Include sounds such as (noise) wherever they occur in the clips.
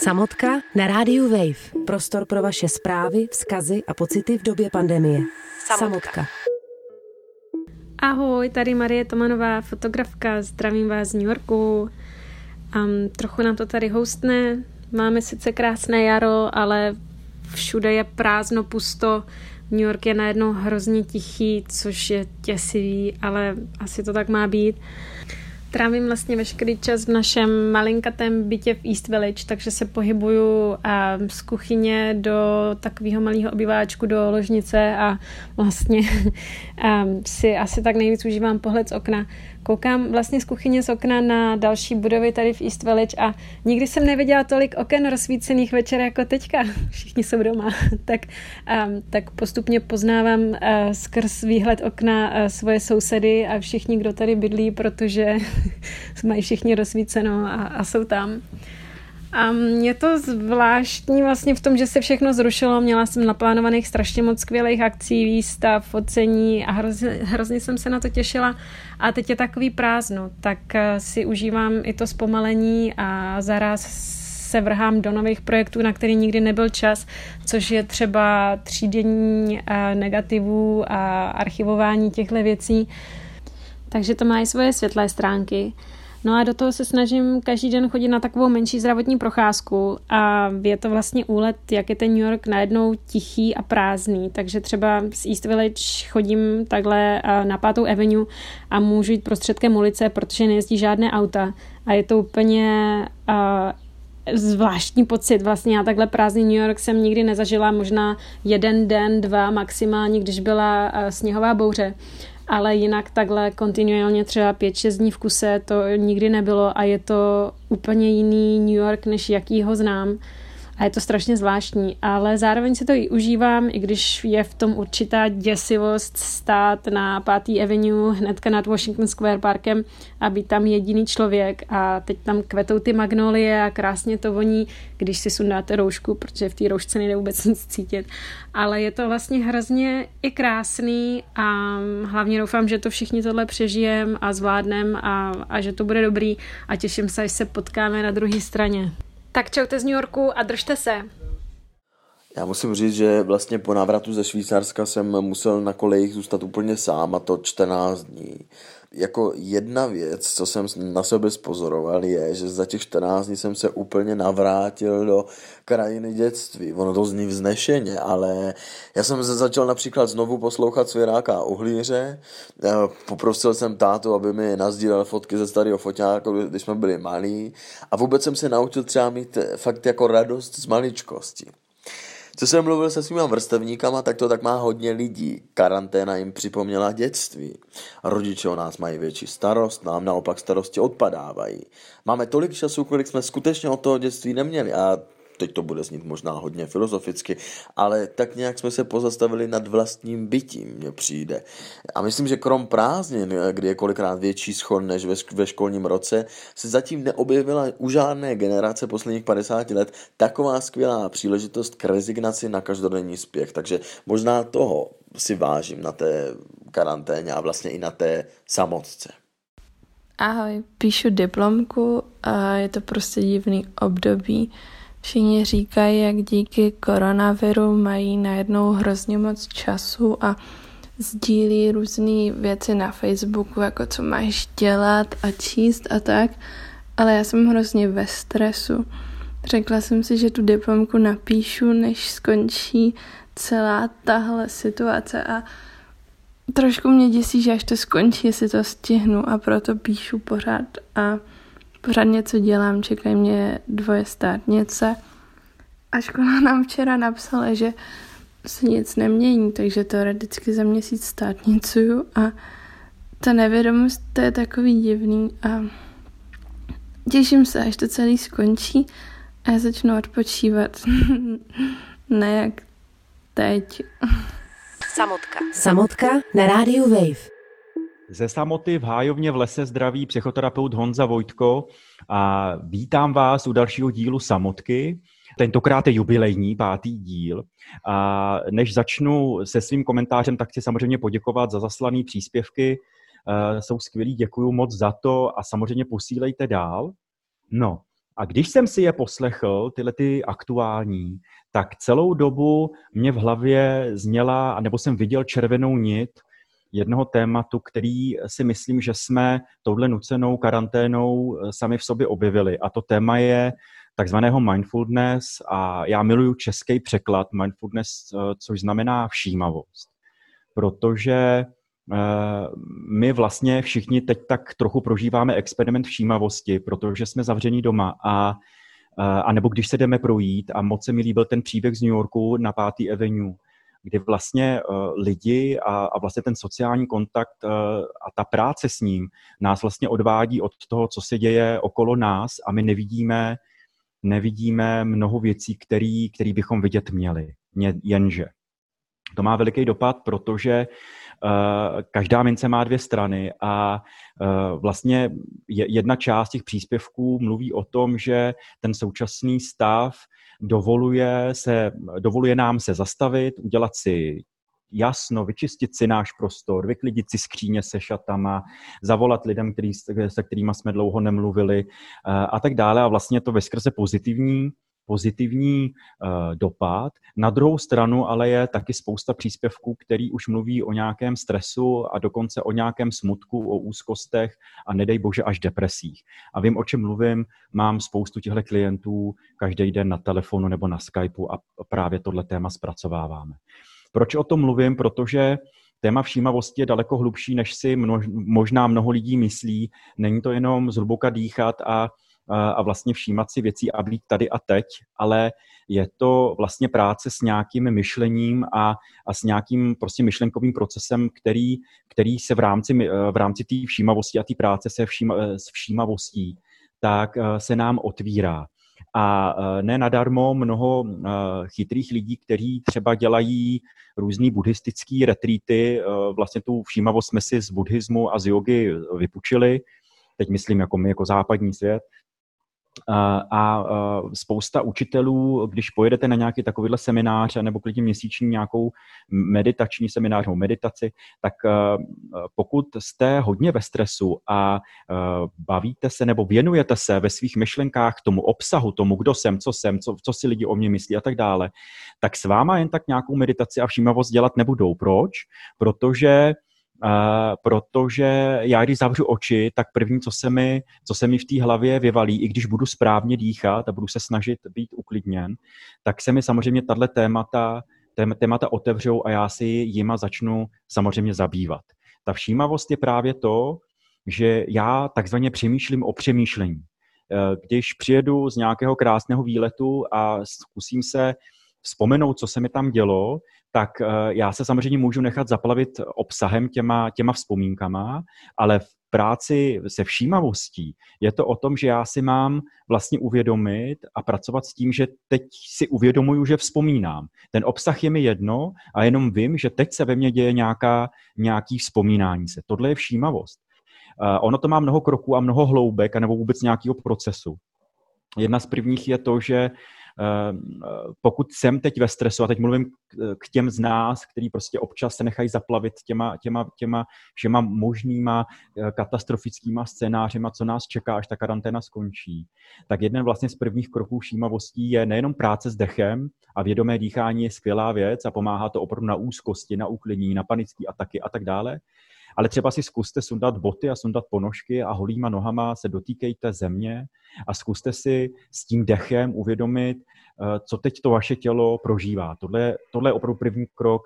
Samotka na rádiu Wave. Prostor pro vaše zprávy, vzkazy a pocity v době pandemie. Samotka. Samotka. Ahoj, tady Marie Tomanová, fotografka, zdravím vás z New Yorku. Um, trochu nám to tady hostne, máme sice krásné jaro, ale všude je prázdno, pusto. New York je najednou hrozně tichý, což je těsivý, ale asi to tak má být. Trávím vlastně veškerý čas v našem malinkatém bytě v East Village, takže se pohybuju z kuchyně do takového malého obyváčku do ložnice a vlastně (laughs) si asi tak nejvíc užívám pohled z okna koukám vlastně z kuchyně z okna na další budovy tady v East Village a nikdy jsem neviděla tolik oken rozsvícených večer jako teďka. (laughs) Všichni jsou doma. (laughs) tak, um, tak postupně poznávám uh, skrz výhled okna uh, svoje sousedy a všichni, kdo tady bydlí, protože (laughs) mají všichni rozsvíceno a, a jsou tam. A je to zvláštní vlastně v tom, že se všechno zrušilo. Měla jsem naplánovaných strašně moc skvělých akcí, výstav, focení a hrozně, hrozně jsem se na to těšila. A teď je takový prázdno, tak eh, si užívám i to zpomalení a zaraz se vrhám do nových projektů, na který nikdy nebyl čas, což je třeba třídění eh, negativů a archivování těchto věcí. Takže to má i svoje světlé stránky. No a do toho se snažím každý den chodit na takovou menší zdravotní procházku a je to vlastně úlet, jak je ten New York najednou tichý a prázdný, takže třeba z East Village chodím takhle eh, na pátou avenue a můžu jít prostředkem ulice, protože nejezdí žádné auta. A je to úplně uh, zvláštní pocit. Vlastně. Já takhle prázdný New York jsem nikdy nezažila, možná jeden den, dva maximálně, když byla uh, sněhová bouře ale jinak takhle kontinuálně třeba 5-6 dní v kuse to nikdy nebylo a je to úplně jiný New York, než jaký ho znám a je to strašně zvláštní, ale zároveň si to i užívám, i když je v tom určitá děsivost stát na 5. Avenue hnedka nad Washington Square Parkem a být tam jediný člověk a teď tam kvetou ty magnolie a krásně to voní, když si sundáte roušku, protože v té roušce nejde vůbec nic cítit, ale je to vlastně hrozně i krásný a hlavně doufám, že to všichni tohle přežijem a zvládnem a, a že to bude dobrý a těším se, až se potkáme na druhé straně. Tak čaute z New Yorku a držte se. Já musím říct, že vlastně po návratu ze Švýcarska jsem musel na kolejích zůstat úplně sám a to 14 dní jako jedna věc, co jsem na sebe spozoroval, je, že za těch 14 dní jsem se úplně navrátil do krajiny dětství. Ono to zní vznešeně, ale já jsem se začal například znovu poslouchat Svěráka a Uhlíře. Poprosil jsem tátu, aby mi nazdílel fotky ze starého foťáku, když jsme byli malí. A vůbec jsem se naučil třeba mít fakt jako radost z maličkosti. Co jsem mluvil se svýma vrstevníkama, tak to tak má hodně lidí. Karanténa jim připomněla dětství. Rodiče o nás mají větší starost, nám naopak starosti odpadávají. Máme tolik času, kolik jsme skutečně od toho dětství neměli a teď to bude znít možná hodně filozoficky, ale tak nějak jsme se pozastavili nad vlastním bytím, mně přijde. A myslím, že krom prázdnin, kdy je kolikrát větší schon než ve, školním roce, se zatím neobjevila u žádné generace posledních 50 let taková skvělá příležitost k rezignaci na každodenní spěch. Takže možná toho si vážím na té karanténě a vlastně i na té samotce. Ahoj, píšu diplomku a je to prostě divný období. Všichni říkají, jak díky koronaviru mají najednou hrozně moc času a sdílí různé věci na Facebooku, jako co máš dělat a číst a tak, ale já jsem hrozně ve stresu. Řekla jsem si, že tu diplomku napíšu, než skončí celá tahle situace a trošku mě děsí, že až to skončí, jestli to stihnu a proto píšu pořád a pořád něco dělám, čekají mě dvoje státnice. A škola nám včera napsala, že se nic nemění, takže teoreticky za měsíc státnicuju a ta nevědomost, to je takový divný a těším se, až to celý skončí a já začnu odpočívat. (laughs) ne jak teď. Samotka. Samotka na rádiu Wave. Ze samoty v Hájovně v lese zdraví psychoterapeut Honza Vojtko a vítám vás u dalšího dílu Samotky. Tentokrát je jubilejní pátý díl. A než začnu se svým komentářem, tak chci samozřejmě poděkovat za zaslané příspěvky. Jsou skvělí, děkuji moc za to a samozřejmě posílejte dál. No A když jsem si je poslechl, tyhle ty aktuální, tak celou dobu mě v hlavě zněla, nebo jsem viděl červenou nit jednoho tématu, který si myslím, že jsme touhle nucenou karanténou eh, sami v sobě objevili. A to téma je takzvaného mindfulness a já miluju český překlad mindfulness, eh, což znamená všímavost. Protože eh, my vlastně všichni teď tak trochu prožíváme experiment všímavosti, protože jsme zavření doma a a nebo když se jdeme projít a moc se mi líbil ten příběh z New Yorku na 5. Avenue, kdy vlastně uh, lidi a, a vlastně ten sociální kontakt uh, a ta práce s ním nás vlastně odvádí od toho, co se děje okolo nás a my nevidíme, nevidíme mnoho věcí, který, který bychom vidět měli. Jenže to má veliký dopad, protože každá mince má dvě strany a uh, vlastně jedna část těch příspěvků mluví o tom, že ten současný stav dovoluje, se, dovoluje nám se zastavit, udělat si jasno, vyčistit si náš prostor, vyklidit si skříně se šatama, zavolat lidem, který, se kterými jsme dlouho nemluvili uh, a tak dále. A vlastně to ve skrze pozitivní pozitivní uh, dopad. Na druhou stranu ale je taky spousta příspěvků, který už mluví o nějakém stresu a dokonce o nějakém smutku, o úzkostech a nedej bože až depresích. A vím, o čem mluvím, mám spoustu těchto klientů každý den na telefonu nebo na Skypeu a právě tohle téma zpracováváme. Proč o tom mluvím? Protože téma všímavosti je daleko hlubší, než si množ, možná mnoho lidí myslí. Není to jenom zhluboka dýchat a a vlastně všímat si věcí a být tady a teď, ale je to vlastně práce s nějakým myšlením a, a s nějakým prostě myšlenkovým procesem, který, který se v rámci, v rámci té všímavosti a té práce se všíma, s všímavostí, tak eh, se nám otvírá. A eh, ne nadarmo mnoho eh, chytrých lidí, kteří třeba dělají různý buddhistický retreaty, vlastně tu všímavost jsme si z buddhismu a z jogy vypučili, teď myslím jako my, jako západní svět, a spousta učitelů, když pojedete na nějaký takovýhle seminář nebo klidně měsíční nějakou meditační seminář nebo meditaci, tak pokud jste hodně ve stresu a bavíte se nebo věnujete se ve svých myšlenkách tomu obsahu, tomu, kdo jsem, co jsem, co, co si lidi o mě myslí a tak dále, tak s váma jen tak nějakou meditaci a všímavost dělat nebudou. Proč? Protože protože já, když zavřu oči, tak první, co se mi, co se mi v té hlavě vyvalí, i když budu správně dýchat a budu se snažit být uklidněn, tak se mi samozřejmě tahle témata, témata otevřou a já si jima začnu samozřejmě zabývat. Ta všímavost je právě to, že já takzvaně přemýšlím o přemýšlení. Eh, když přijedu z nějakého krásného výletu a zkusím se vzpomenout, co se mi tam dělo, tak eh, já se samozřejmě můžu nechat zaplavit obsahem těma, těma vzpomínkama, ale v práci se všímavostí je to o tom, že já si mám vlastně uvědomit a pracovat s tím, že teď si uvědomuju, že vzpomínám. Ten obsah je mi jedno a jenom vím, že teď se ve mně děje nějaká, nějaký vzpomínání se. Tohle je všímavost. Uh, ono to má mnoho kroků a mnoho hloubek, nebo vůbec nějakého procesu. Jedna z prvních je to, že Ehm, pokud jsem teď ve stresu, a teď mluvím k těm z nás, který prostě občas se nechají zaplavit těma, těma, těma všema možnýma eh, katastrofickýma scénářema, co nás čeká, až ta karanténa skončí, tak jeden vlastně z prvních kroků všímavostí je nejenom práce s dechem a vědomé dýchání je skvělá věc a pomáhá to opravdu na úzkosti, na uklidnění, na panické ataky a tak dále, ale třeba si zkuste sundat boty a sundat ponožky a holýma nohama se dotýkejte země a zkuste si s tím dechem uvědomit, eh, co teď to vaše tělo prožívá. Tohle, tohle je opravdu první krok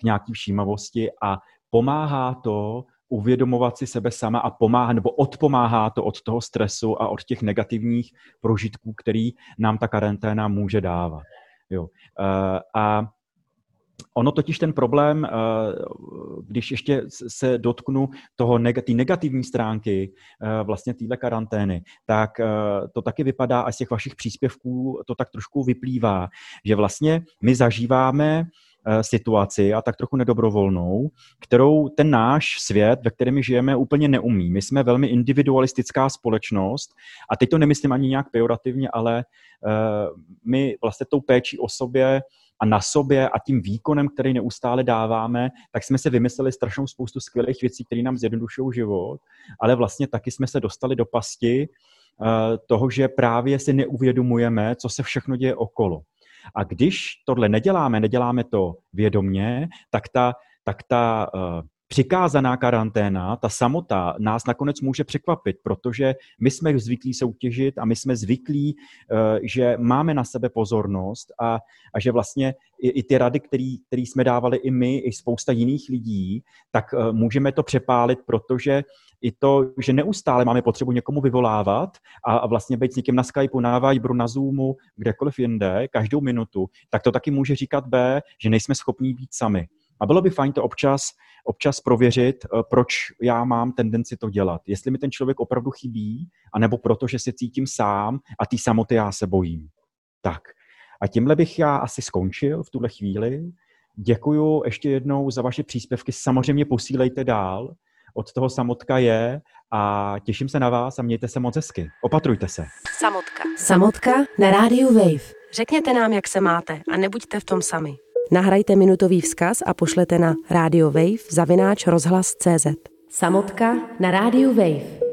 k nějaký všímavosti a pomáhá to uvědomovat si sebe sama a pomáhá, nebo odpomáhá to od toho stresu a od těch negativních prožitků, který nám ta karanténa může dávat. Jo. Eh, a Ono totiž ten problém, eh, když ještě se dotknu toho negativní stránky eh, vlastně téhle karantény, tak eh, to taky vypadá a z těch vašich příspěvků to tak trošku vyplývá, že vlastně my zažíváme situaci a tak trochu nedobrovolnou, kterou ten náš svět, ve kterém žijeme, úplně neumí. My jsme velmi individualistická společnost a teď to nemyslím ani nějak pejorativně, ale my vlastně tou péčí o sobě a na sobě a tím výkonem, který neustále dáváme, tak jsme se vymysleli strašnou spoustu skvělých věcí, které nám zjednodušují život, ale vlastně taky jsme se dostali do pasti, toho, že právě si neuvědomujeme, co se všechno děje okolo. A když tohle neděláme, neděláme to vědomně, tak ta, tak ta přikázaná karanténa, ta samota nás nakonec může překvapit, protože my jsme zvyklí soutěžit a my jsme zvyklí, eh, že máme na sebe pozornost a, a že vlastně i, i ty rady, které jsme dávali i my, i spousta jiných lidí, tak eh, můžeme to přepálit, protože i to, že neustále máme potřebu někomu vyvolávat a, a vlastně být s někým na Skypeu, na Viberu, na Zoomu, kdekoliv jinde, každou minutu, tak to taky může říkat B, že nejsme schopní být sami. A bylo by fajn to občas, občas prověřit, eh, proč já mám tendenci to dělat. Jestli mi ten člověk opravdu chybí, anebo proto, že se cítím sám a té samoty já se bojím. Tak. A tímhle bych já asi skončil v tuhle chvíli. Děkuju ještě jednou za vaše příspěvky. Samozřejmě posílejte dál. Od toho samotka je a těším se na vás a mějte se moc hezky. Opatrujte se. Samotka. Samotka na rádiu Wave. Řekněte nám, jak se máte a nebuďte v tom sami. Nahrajte minutový vzkaz a pošlete na Radio Wave zavináč rozhlas CZ. Samotka na rádiu Wave.